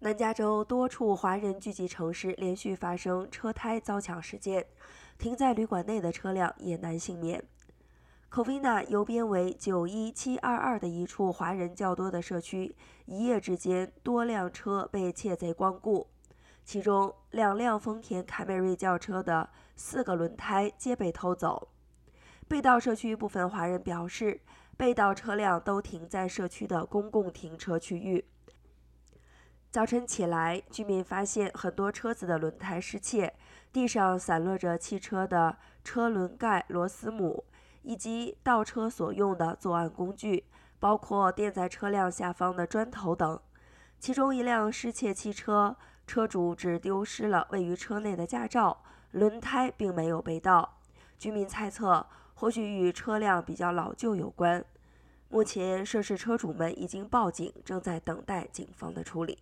南加州多处华人聚集城市连续发生车胎遭抢事件，停在旅馆内的车辆也难幸免。Covina 邮编为九一七二二的一处华人较多的社区，一夜之间多辆车被窃贼光顾，其中两辆丰田凯美瑞轿车的四个轮胎皆被偷走。被盗社区部分华人表示，被盗车辆都停在社区的公共停车区域。早晨起来，居民发现很多车子的轮胎失窃，地上散落着汽车的车轮盖螺丝母以及盗车所用的作案工具，包括垫在车辆下方的砖头等。其中一辆失窃汽车，车主只丢失了位于车内的驾照，轮胎并没有被盗。居民猜测，或许与车辆比较老旧有关。目前，涉事车主们已经报警，正在等待警方的处理。